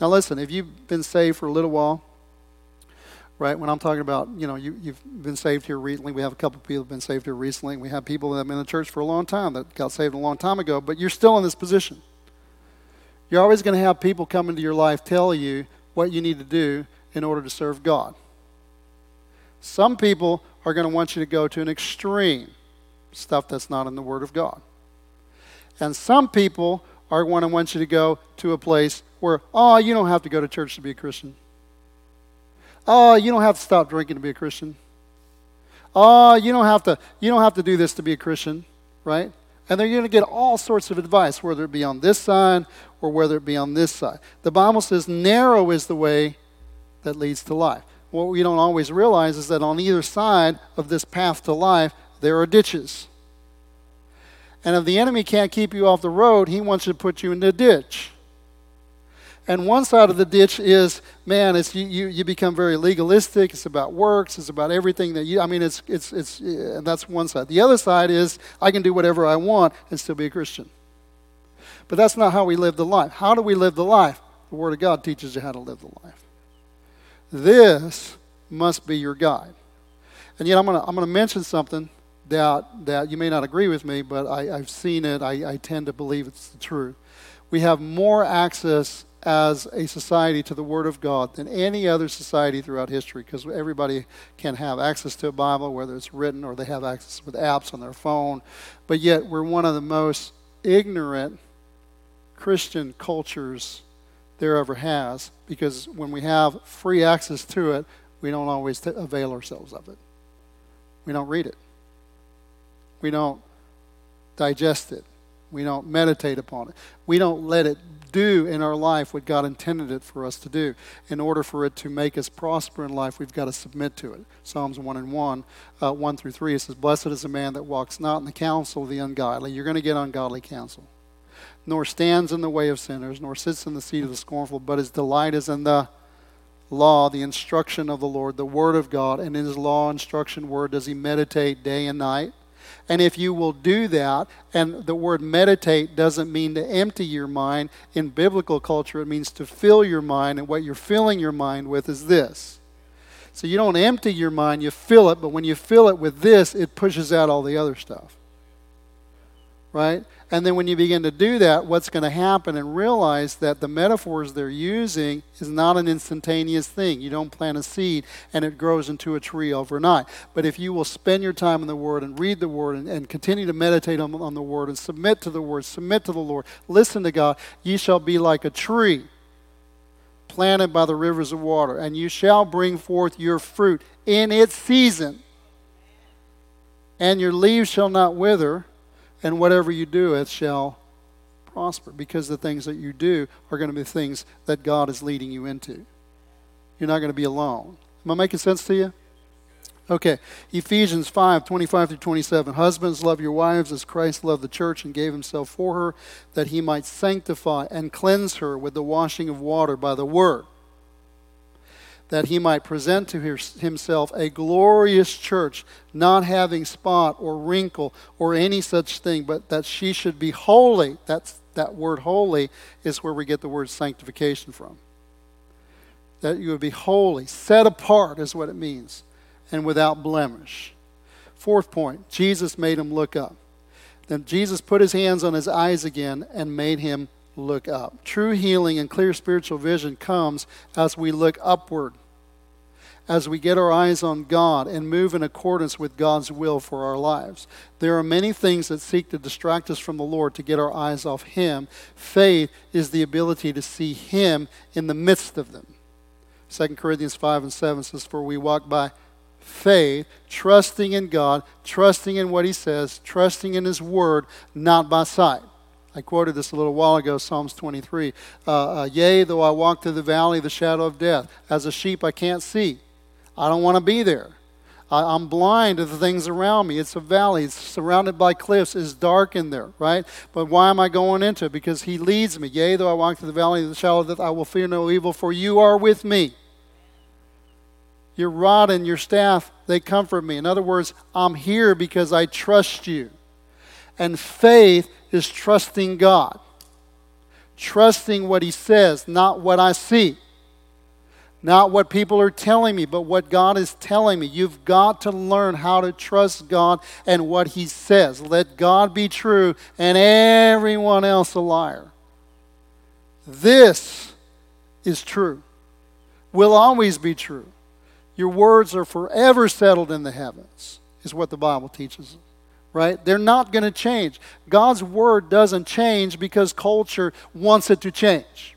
Now, listen, if you've been saved for a little while, right? When I'm talking about, you know, you, you've been saved here recently. We have a couple people who have been saved here recently. We have people that have been in the church for a long time that got saved a long time ago, but you're still in this position You're always going to have people come into your life tell you what you need to do in order to serve God. Some people are going to want you to go to an extreme, stuff that's not in the Word of God. And some people are going to want you to go to a place where, oh, you don't have to go to church to be a Christian. Oh, you don't have to stop drinking to be a Christian. Oh, you don't have to, you don't have to do this to be a Christian, right? And they're going to get all sorts of advice, whether it be on this side or whether it be on this side. The Bible says narrow is the way that leads to life. What we don't always realize is that on either side of this path to life, there are ditches. And if the enemy can't keep you off the road, he wants to put you in the ditch. And one side of the ditch is, man, it's you, you, you become very legalistic. It's about works. It's about everything that you, I mean, it's, it's, it's, and that's one side. The other side is, I can do whatever I want and still be a Christian. But that's not how we live the life. How do we live the life? The Word of God teaches you how to live the life. This must be your guide. And yet, I'm going to I'm to mention something that, that you may not agree with me, but I, have seen it. I, I tend to believe it's the truth. We have more access as a society to the Word of God than any other society throughout history because everybody can have access to a Bible, whether it's written or they have access with apps on their phone. But yet, we're one of the most ignorant Christian cultures there ever has because when we have free access to it, we don't always t- avail ourselves of it. We don't read it, we don't digest it, we don't meditate upon it, we don't let it do in our life what God intended it for us to do. In order for it to make us prosper in life, we've got to submit to it. Psalms 1 and 1, uh, 1 through 3, it says, Blessed is the man that walks not in the counsel of the ungodly. You're going to get ungodly counsel. Nor stands in the way of sinners, nor sits in the seat of the scornful, but his delight is in the law, the instruction of the Lord, the word of God, and in his law, instruction, word does he meditate day and night. And if you will do that, and the word meditate doesn't mean to empty your mind. In biblical culture, it means to fill your mind. And what you're filling your mind with is this. So you don't empty your mind, you fill it. But when you fill it with this, it pushes out all the other stuff. Right? And then when you begin to do that, what's going to happen and realize that the metaphors they're using is not an instantaneous thing. You don't plant a seed and it grows into a tree overnight. But if you will spend your time in the Word and read the Word and, and continue to meditate on, on the Word and submit to the Word, submit to the Lord, listen to God, ye shall be like a tree planted by the rivers of water, and you shall bring forth your fruit in its season, and your leaves shall not wither and whatever you do, it shall prosper because the things that you do are going to be things that God is leading you into. You're not going to be alone. Am I making sense to you? Okay, Ephesians 5 25 through 27. Husbands, love your wives as Christ loved the church and gave himself for her, that he might sanctify and cleanse her with the washing of water by the word that he might present to himself a glorious church, not having spot or wrinkle or any such thing, but that she should be holy. That's, that word holy is where we get the word sanctification from. That you would be holy, set apart is what it means, and without blemish. Fourth point Jesus made him look up. Then Jesus put his hands on his eyes again and made him look up. True healing and clear spiritual vision comes as we look upward, as we get our eyes on God and move in accordance with God's will for our lives. There are many things that seek to distract us from the Lord to get our eyes off Him. Faith is the ability to see Him in the midst of them. 2 Corinthians 5 and 7 says, For we walk by faith, trusting in God, trusting in what He says, trusting in His Word, not by sight. I quoted this a little while ago, Psalms 23. Uh, uh, Yea, though I walk through the valley of the shadow of death, as a sheep I can't see. I don't want to be there. I, am blind to the things around me. It's a valley. It's surrounded by cliffs. It's dark in there, right? But why am I going into it? Because He leads me. Yea, though I walk through the valley of the shadow of death, I will fear no evil, for you are with me. Your rod and your staff, they comfort me. In other words, I'm here because I trust you. And faith is trusting God, trusting what He says, not what I see, not what people are telling me, but what God is telling me. You've got to learn how to trust God and what He says. Let God be true and everyone else a liar. This is true, will always be true. Your words are forever settled in the heavens, is what the Bible teaches right? They're not going to change. God's word doesn't change because culture wants it to change.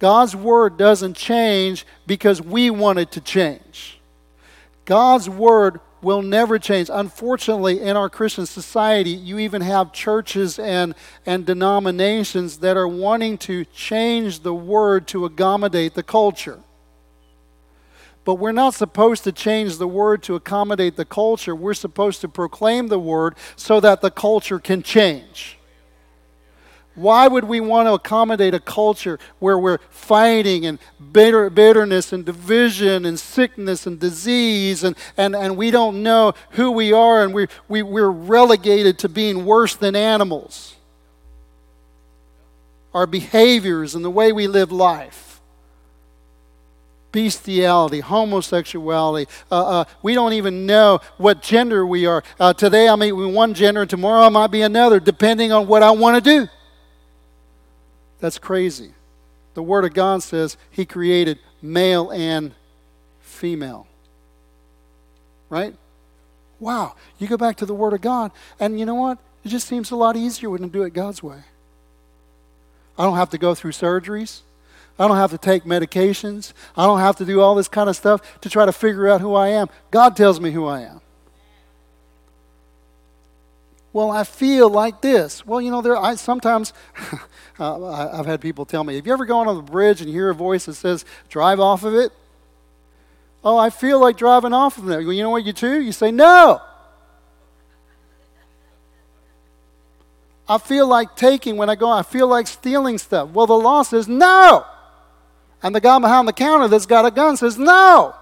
God's word doesn't change because we want it to change. God's word will never change. Unfortunately, in our Christian society, you even have churches and, and denominations that are wanting to change the word to accommodate the culture. But we're not supposed to change the word to accommodate the culture. We're supposed to proclaim the word so that the culture can change. Why would we want to accommodate a culture where we're fighting and bitter, bitterness and division and sickness and disease and, and, and we don't know who we are and we, we, we're relegated to being worse than animals? Our behaviors and the way we live life bestiality, homosexuality. Uh, uh, we don't even know what gender we are. Uh, today I may be one gender, and tomorrow I might be another, depending on what I want to do. That's crazy. The Word of God says He created male and female. Right? Wow. You go back to the Word of God, and you know what? It just seems a lot easier when you do it God's way. I don't have to go through surgeries. I don't have to take medications. I don't have to do all this kind of stuff to try to figure out who I am. God tells me who I am. Well, I feel like this. Well, you know, there. I sometimes uh, I've had people tell me, "Have you ever gone on the bridge and hear a voice that says, drive off of it?" Oh, I feel like driving off of it. Well, you know what you do? You say, "No." I feel like taking when I go. I feel like stealing stuff. Well, the law says no. And the guy behind the counter that's got a gun says, No.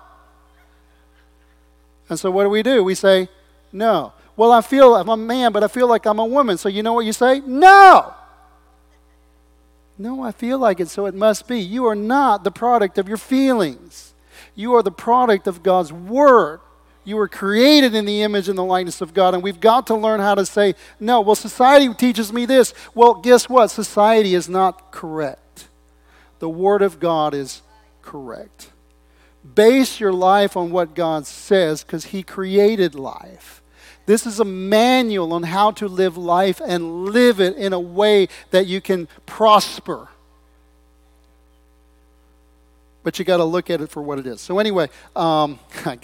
And so what do we do? We say, No. Well, I feel I'm a man, but I feel like I'm a woman. So you know what you say? No. No, I feel like it, so it must be. You are not the product of your feelings. You are the product of God's Word. You were created in the image and the likeness of God, and we've got to learn how to say, no, well, society teaches me this. Well, guess what? Society is not correct the Word of God is correct. Base your life on what God says because He created life. This is a manual on how to live life and live it in a way that you can prosper. But you got to look at it for what it is. So, anyway, um,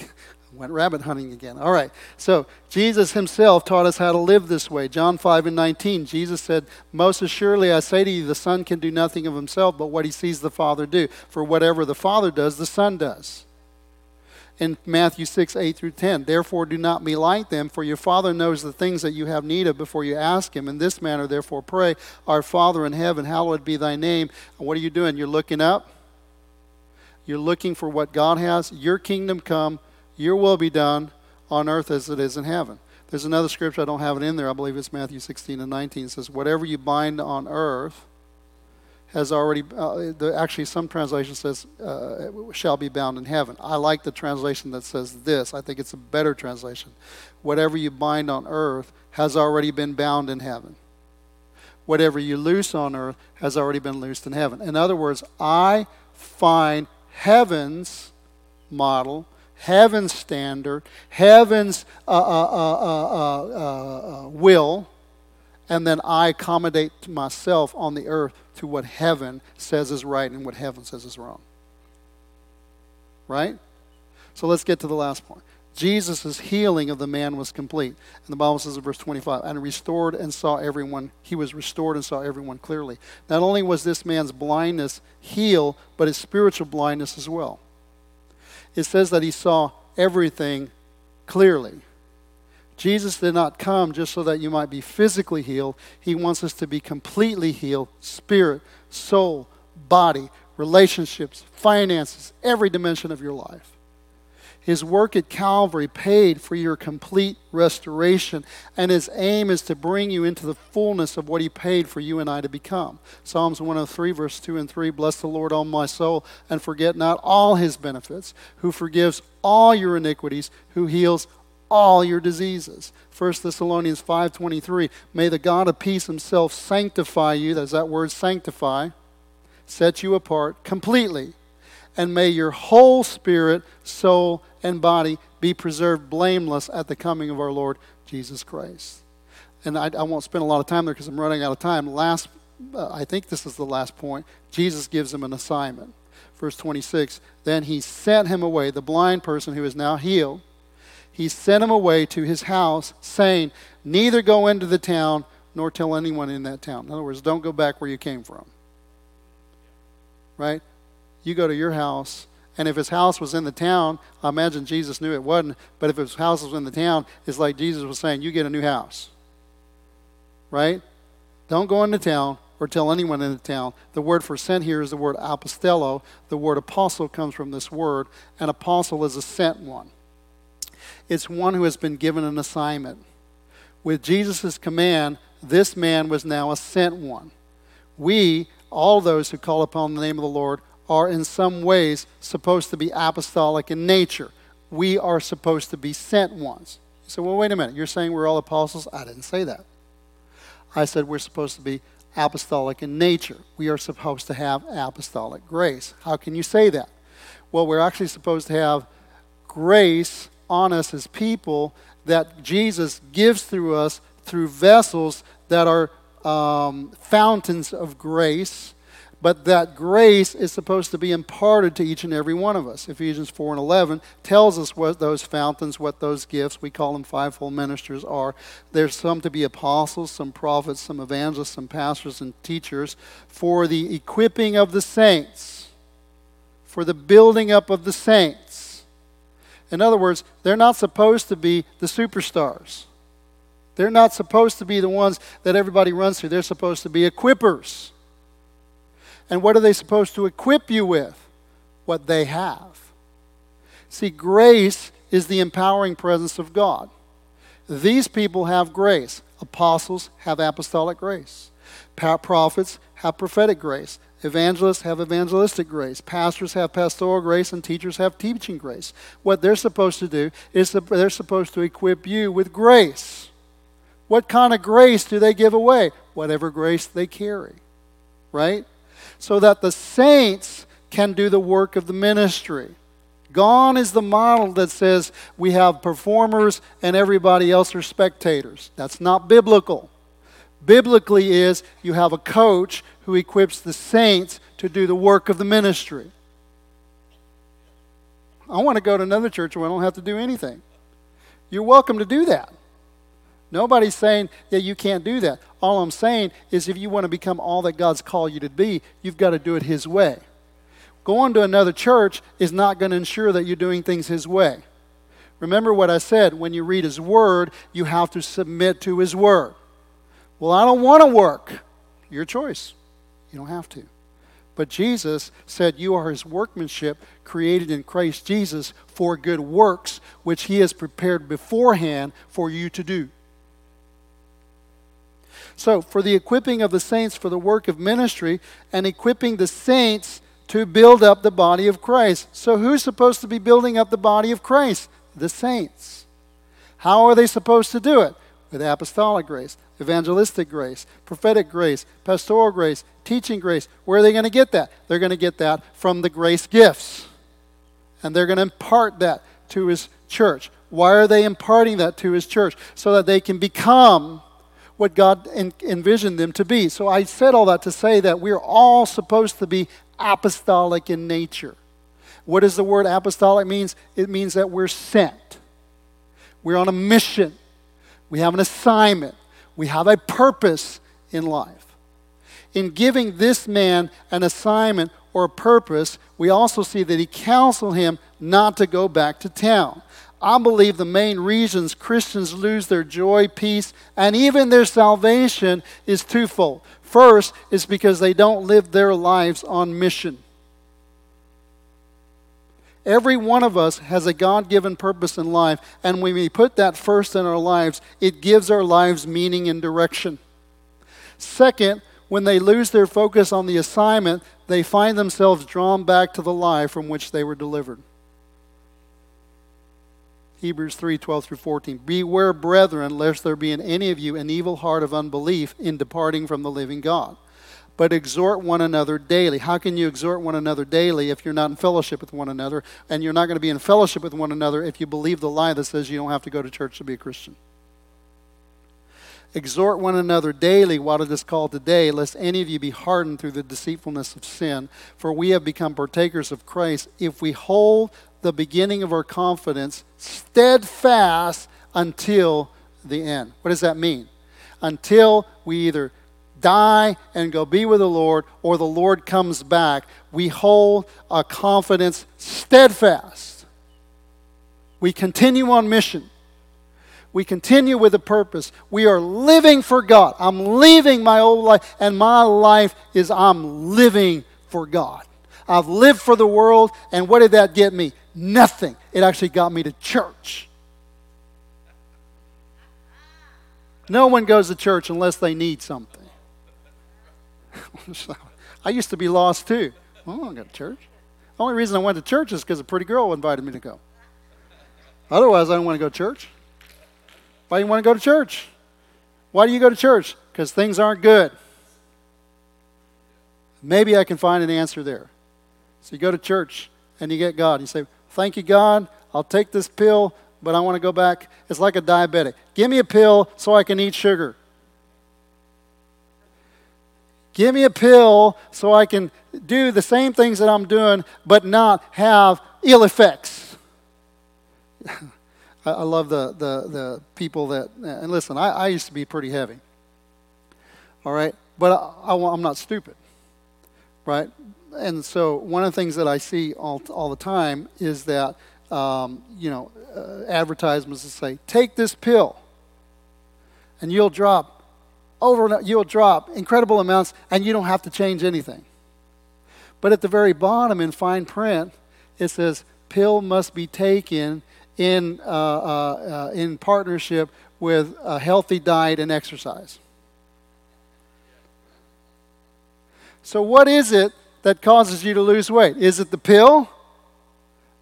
Went rabbit hunting again. All right. So Jesus himself taught us how to live this way. John 5 and 19, Jesus said, Most assuredly I say to you, the Son can do nothing of himself but what he sees the Father do. For whatever the Father does, the Son does. In Matthew 6, 8 through 10, therefore do not be like them, for your Father knows the things that you have need of before you ask him. In this manner, therefore, pray, Our Father in heaven, hallowed be thy name. And what are you doing? You're looking up. You're looking for what God has. Your kingdom come your will be done on earth as it is in heaven. There's another scripture, I don't have it in there. I believe it's Matthew 16 and 19. It says, Whatever you bind on earth has already, uh, the, actually, some translation says, uh, shall be bound in heaven. I like the translation that says this. I think it's a better translation. Whatever you bind on earth has already been bound in heaven. Whatever you loose on earth has already been loosed in heaven. In other words, I find heaven's model heaven's standard, heaven's uh, uh, uh, will, and then I accommodate myself on the earth to what heaven says is right and what heaven says is wrong. Right? So let's get to the last point. Jesus' healing of the man was complete. And the Bible says in verse 25, and restored and saw everyone, he was restored and saw everyone clearly. Not only was this man's blindness healed, but his spiritual blindness as well it says that he saw everything clearly. Jesus did not come just so that you might be physically healed. He wants us to be completely healed spirit, soul, body, relationships, finances, every dimension of your life. His work at Calvary paid for your complete restoration, and his aim is to bring you into the fullness of what he paid for you and I to become. Psalms 103, verse 2 and 3 Bless the Lord, O my soul, and forget not all his benefits, who forgives all your iniquities, who heals all your diseases. 1 Thessalonians 5:23 May the God of peace himself sanctify you, that's that word sanctify, set you apart completely, and may your whole spirit, soul, and body be preserved blameless at the coming of our Lord Jesus Christ. And I, I won't spend a lot of time there because I'm running out of time. Last, uh, I think this is the last point. Jesus gives him an assignment. Verse 26 Then he sent him away, the blind person who is now healed. He sent him away to his house, saying, Neither go into the town nor tell anyone in that town. In other words, don't go back where you came from. Right? You go to your house and if his house was in the town, I imagine Jesus knew it wasn't. But if his house was in the town, it's like Jesus was saying, You get a new house. Right? Don't go into town or tell anyone in the town. The word for sent here is the word apostello. The word apostle comes from this word. An apostle is a sent one, it's one who has been given an assignment. With Jesus' command, this man was now a sent one. We, all those who call upon the name of the Lord, are in some ways supposed to be apostolic in nature. We are supposed to be sent ones. You say, well, wait a minute. You're saying we're all apostles? I didn't say that. I said we're supposed to be apostolic in nature. We are supposed to have apostolic grace. How can you say that? Well, we're actually supposed to have grace on us as people that Jesus gives through us through vessels that are um, fountains of grace but that grace is supposed to be imparted to each and every one of us. Ephesians 4 and 11 tells us what those fountains, what those gifts, we call them fivefold ministers, are. There's some to be apostles, some prophets, some evangelists, some pastors, and teachers for the equipping of the saints, for the building up of the saints. In other words, they're not supposed to be the superstars. They're not supposed to be the ones that everybody runs to. They're supposed to be equippers. And what are they supposed to equip you with? What they have. See, grace is the empowering presence of God. These people have grace. Apostles have apostolic grace. Prophets have prophetic grace. Evangelists have evangelistic grace. Pastors have pastoral grace, and teachers have teaching grace. What they're supposed to do is they're supposed to equip you with grace. What kind of grace do they give away? Whatever grace they carry, right? So that the saints can do the work of the ministry. Gone is the model that says we have performers and everybody else are spectators. That's not biblical. Biblically is you have a coach who equips the saints to do the work of the ministry. I want to go to another church where I don't have to do anything. You're welcome to do that. Nobody's saying that you can't do that. All I'm saying is if you want to become all that God's called you to be, you've got to do it His way. Going to another church is not going to ensure that you're doing things His way. Remember what I said when you read His Word, you have to submit to His Word. Well, I don't want to work. Your choice. You don't have to. But Jesus said, You are his workmanship, created in Christ Jesus for good works, which he has prepared beforehand for you to do. So, for the equipping of the saints for the work of ministry and equipping the saints to build up the body of Christ. So, who's supposed to be building up the body of Christ? The saints. How are they supposed to do it? With apostolic grace, evangelistic grace, prophetic grace, pastoral grace, teaching grace. Where are they going to get that? They're going to get that from the grace gifts. And they're going to impart that to his church. Why are they imparting that to his church? So that they can become what God en- envisioned them to be. So I said all that to say that we're all supposed to be apostolic in nature. What does the word apostolic means? It means that we're sent. We're on a mission. We have an assignment. We have a purpose in life. In giving this man an assignment or a purpose, we also see that he counseled him not to go back to town. I believe the main reasons Christians lose their joy, peace, and even their salvation is twofold. First is because they don't live their lives on mission. Every one of us has a God given purpose in life, and when we put that first in our lives, it gives our lives meaning and direction. Second, when they lose their focus on the assignment, they find themselves drawn back to the lie from which they were delivered. Hebrews 3 12 through 14. Beware, brethren, lest there be in any of you an evil heart of unbelief in departing from the living God. But exhort one another daily. How can you exhort one another daily if you're not in fellowship with one another? And you're not going to be in fellowship with one another if you believe the lie that says you don't have to go to church to be a Christian. Exhort one another daily while it is called today, lest any of you be hardened through the deceitfulness of sin. For we have become partakers of Christ if we hold the beginning of our confidence steadfast until the end. What does that mean? Until we either die and go be with the Lord or the Lord comes back, we hold a confidence steadfast. We continue on mission. We continue with a purpose. We are living for God. I'm leaving my old life, and my life is I'm living for God. I've lived for the world, and what did that get me? Nothing. It actually got me to church. No one goes to church unless they need something. I used to be lost too. Well, I don't go to church. The only reason I went to church is because a pretty girl invited me to go. Otherwise, I don't want to go to church. Why do you want to go to church? Why do you go to church? Because things aren't good. Maybe I can find an answer there. So you go to church and you get God. You say, Thank you, God. I'll take this pill, but I want to go back. It's like a diabetic. Give me a pill so I can eat sugar. Give me a pill so I can do the same things that I'm doing, but not have ill effects. I, love the, the, the people that, and listen, I, I used to be pretty heavy. All right? But I, I, I'm not stupid. Right? And so one of the things that I see all, all the time is that, um, you know, uh, advertisements that say, take this pill and you'll drop over, you'll drop incredible amounts and you don't have to change anything. But at the very bottom in fine print, it says, pill must be taken in, uh, uh, uh, in partnership with a healthy diet and exercise. So, what is it that causes you to lose weight? Is it the pill?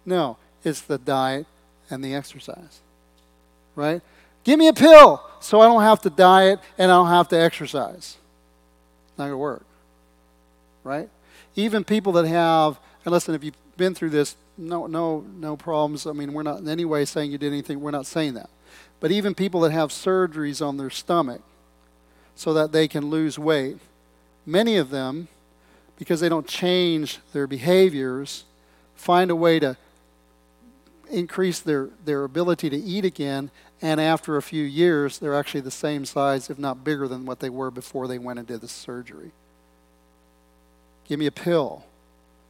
No, it's the diet and the exercise. Right? Give me a pill so I don't have to diet and I don't have to exercise. Not going to work. Right? Even people that have, and listen, if you've been through this, no, no, no problems. I mean, we're not in any way saying you did anything. We're not saying that. But even people that have surgeries on their stomach so that they can lose weight, many of them, because they don't change their behaviors, find a way to increase their, their ability to eat again. And after a few years, they're actually the same size, if not bigger than what they were before they went and did the surgery. Give me a pill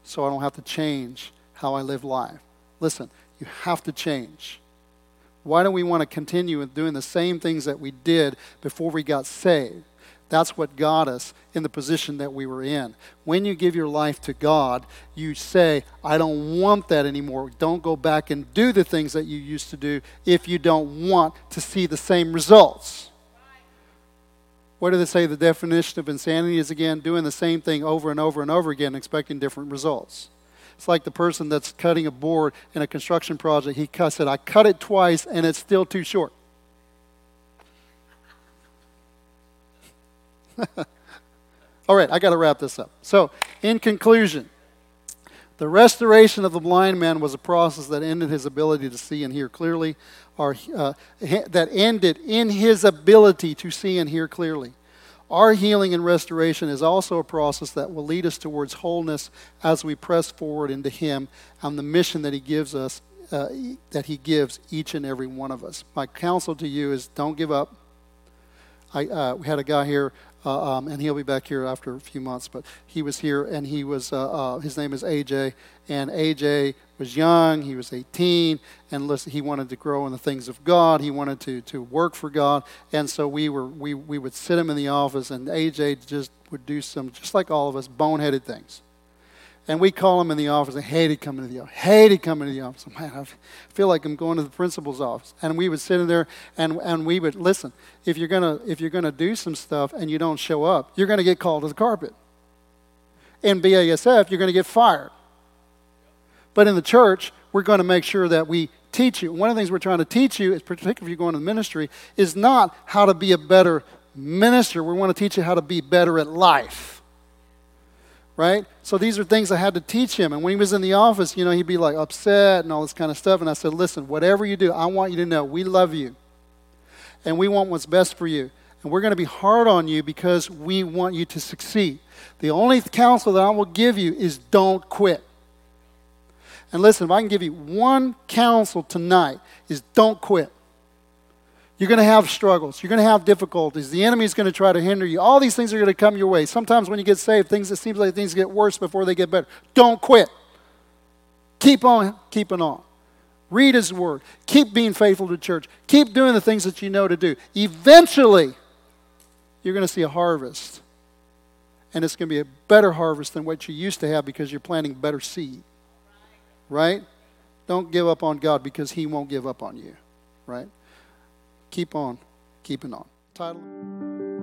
so I don't have to change how I live life. Listen, you have to change. Why don't we want to continue doing the same things that we did before we got saved? That's what got us in the position that we were in. When you give your life to God, you say, I don't want that anymore. Don't go back and do the things that you used to do if you don't want to see the same results. What do they say the definition of insanity is again? Doing the same thing over and over and over again, expecting different results. It's like the person that's cutting a board in a construction project. He cuts it. I cut it twice and it's still too short. All right, I got to wrap this up. So, in conclusion, the restoration of the blind man was a process that ended his ability to see and hear clearly, or uh, that ended in his ability to see and hear clearly. Our healing and restoration is also a process that will lead us towards wholeness as we press forward into Him and the mission that He gives us, uh, that He gives each and every one of us. My counsel to you is don't give up. I, uh, we had a guy here uh, um, and he'll be back here after a few months. But he was here, and he was uh, uh, his name is AJ, and AJ was young. He was 18, and listen, he wanted to grow in the things of God. He wanted to to work for God, and so we were we we would sit him in the office, and AJ just would do some just like all of us boneheaded things. And we call him in the office. I hated coming to the office. Hated coming to the office. Man, I feel like I'm going to the principal's office. And we would sit in there and, and we would listen. If you're gonna if you're gonna do some stuff and you don't show up, you're gonna get called to the carpet. In BASF, you're gonna get fired. But in the church, we're going to make sure that we teach you. One of the things we're trying to teach you, particularly if you're going to ministry, is not how to be a better minister. We want to teach you how to be better at life. Right? So these are things I had to teach him. And when he was in the office, you know, he'd be like upset and all this kind of stuff. And I said, listen, whatever you do, I want you to know we love you. And we want what's best for you. And we're going to be hard on you because we want you to succeed. The only counsel that I will give you is don't quit. And listen, if I can give you one counsel tonight, is don't quit. You're going to have struggles. You're going to have difficulties. The enemy is going to try to hinder you. All these things are going to come your way. Sometimes when you get saved, things it seems like things get worse before they get better. Don't quit. Keep on keeping on. Read his word. Keep being faithful to church. Keep doing the things that you know to do. Eventually, you're going to see a harvest. And it's going to be a better harvest than what you used to have because you're planting better seed. Right? Don't give up on God because he won't give up on you. Right? Keep on keeping on. Title.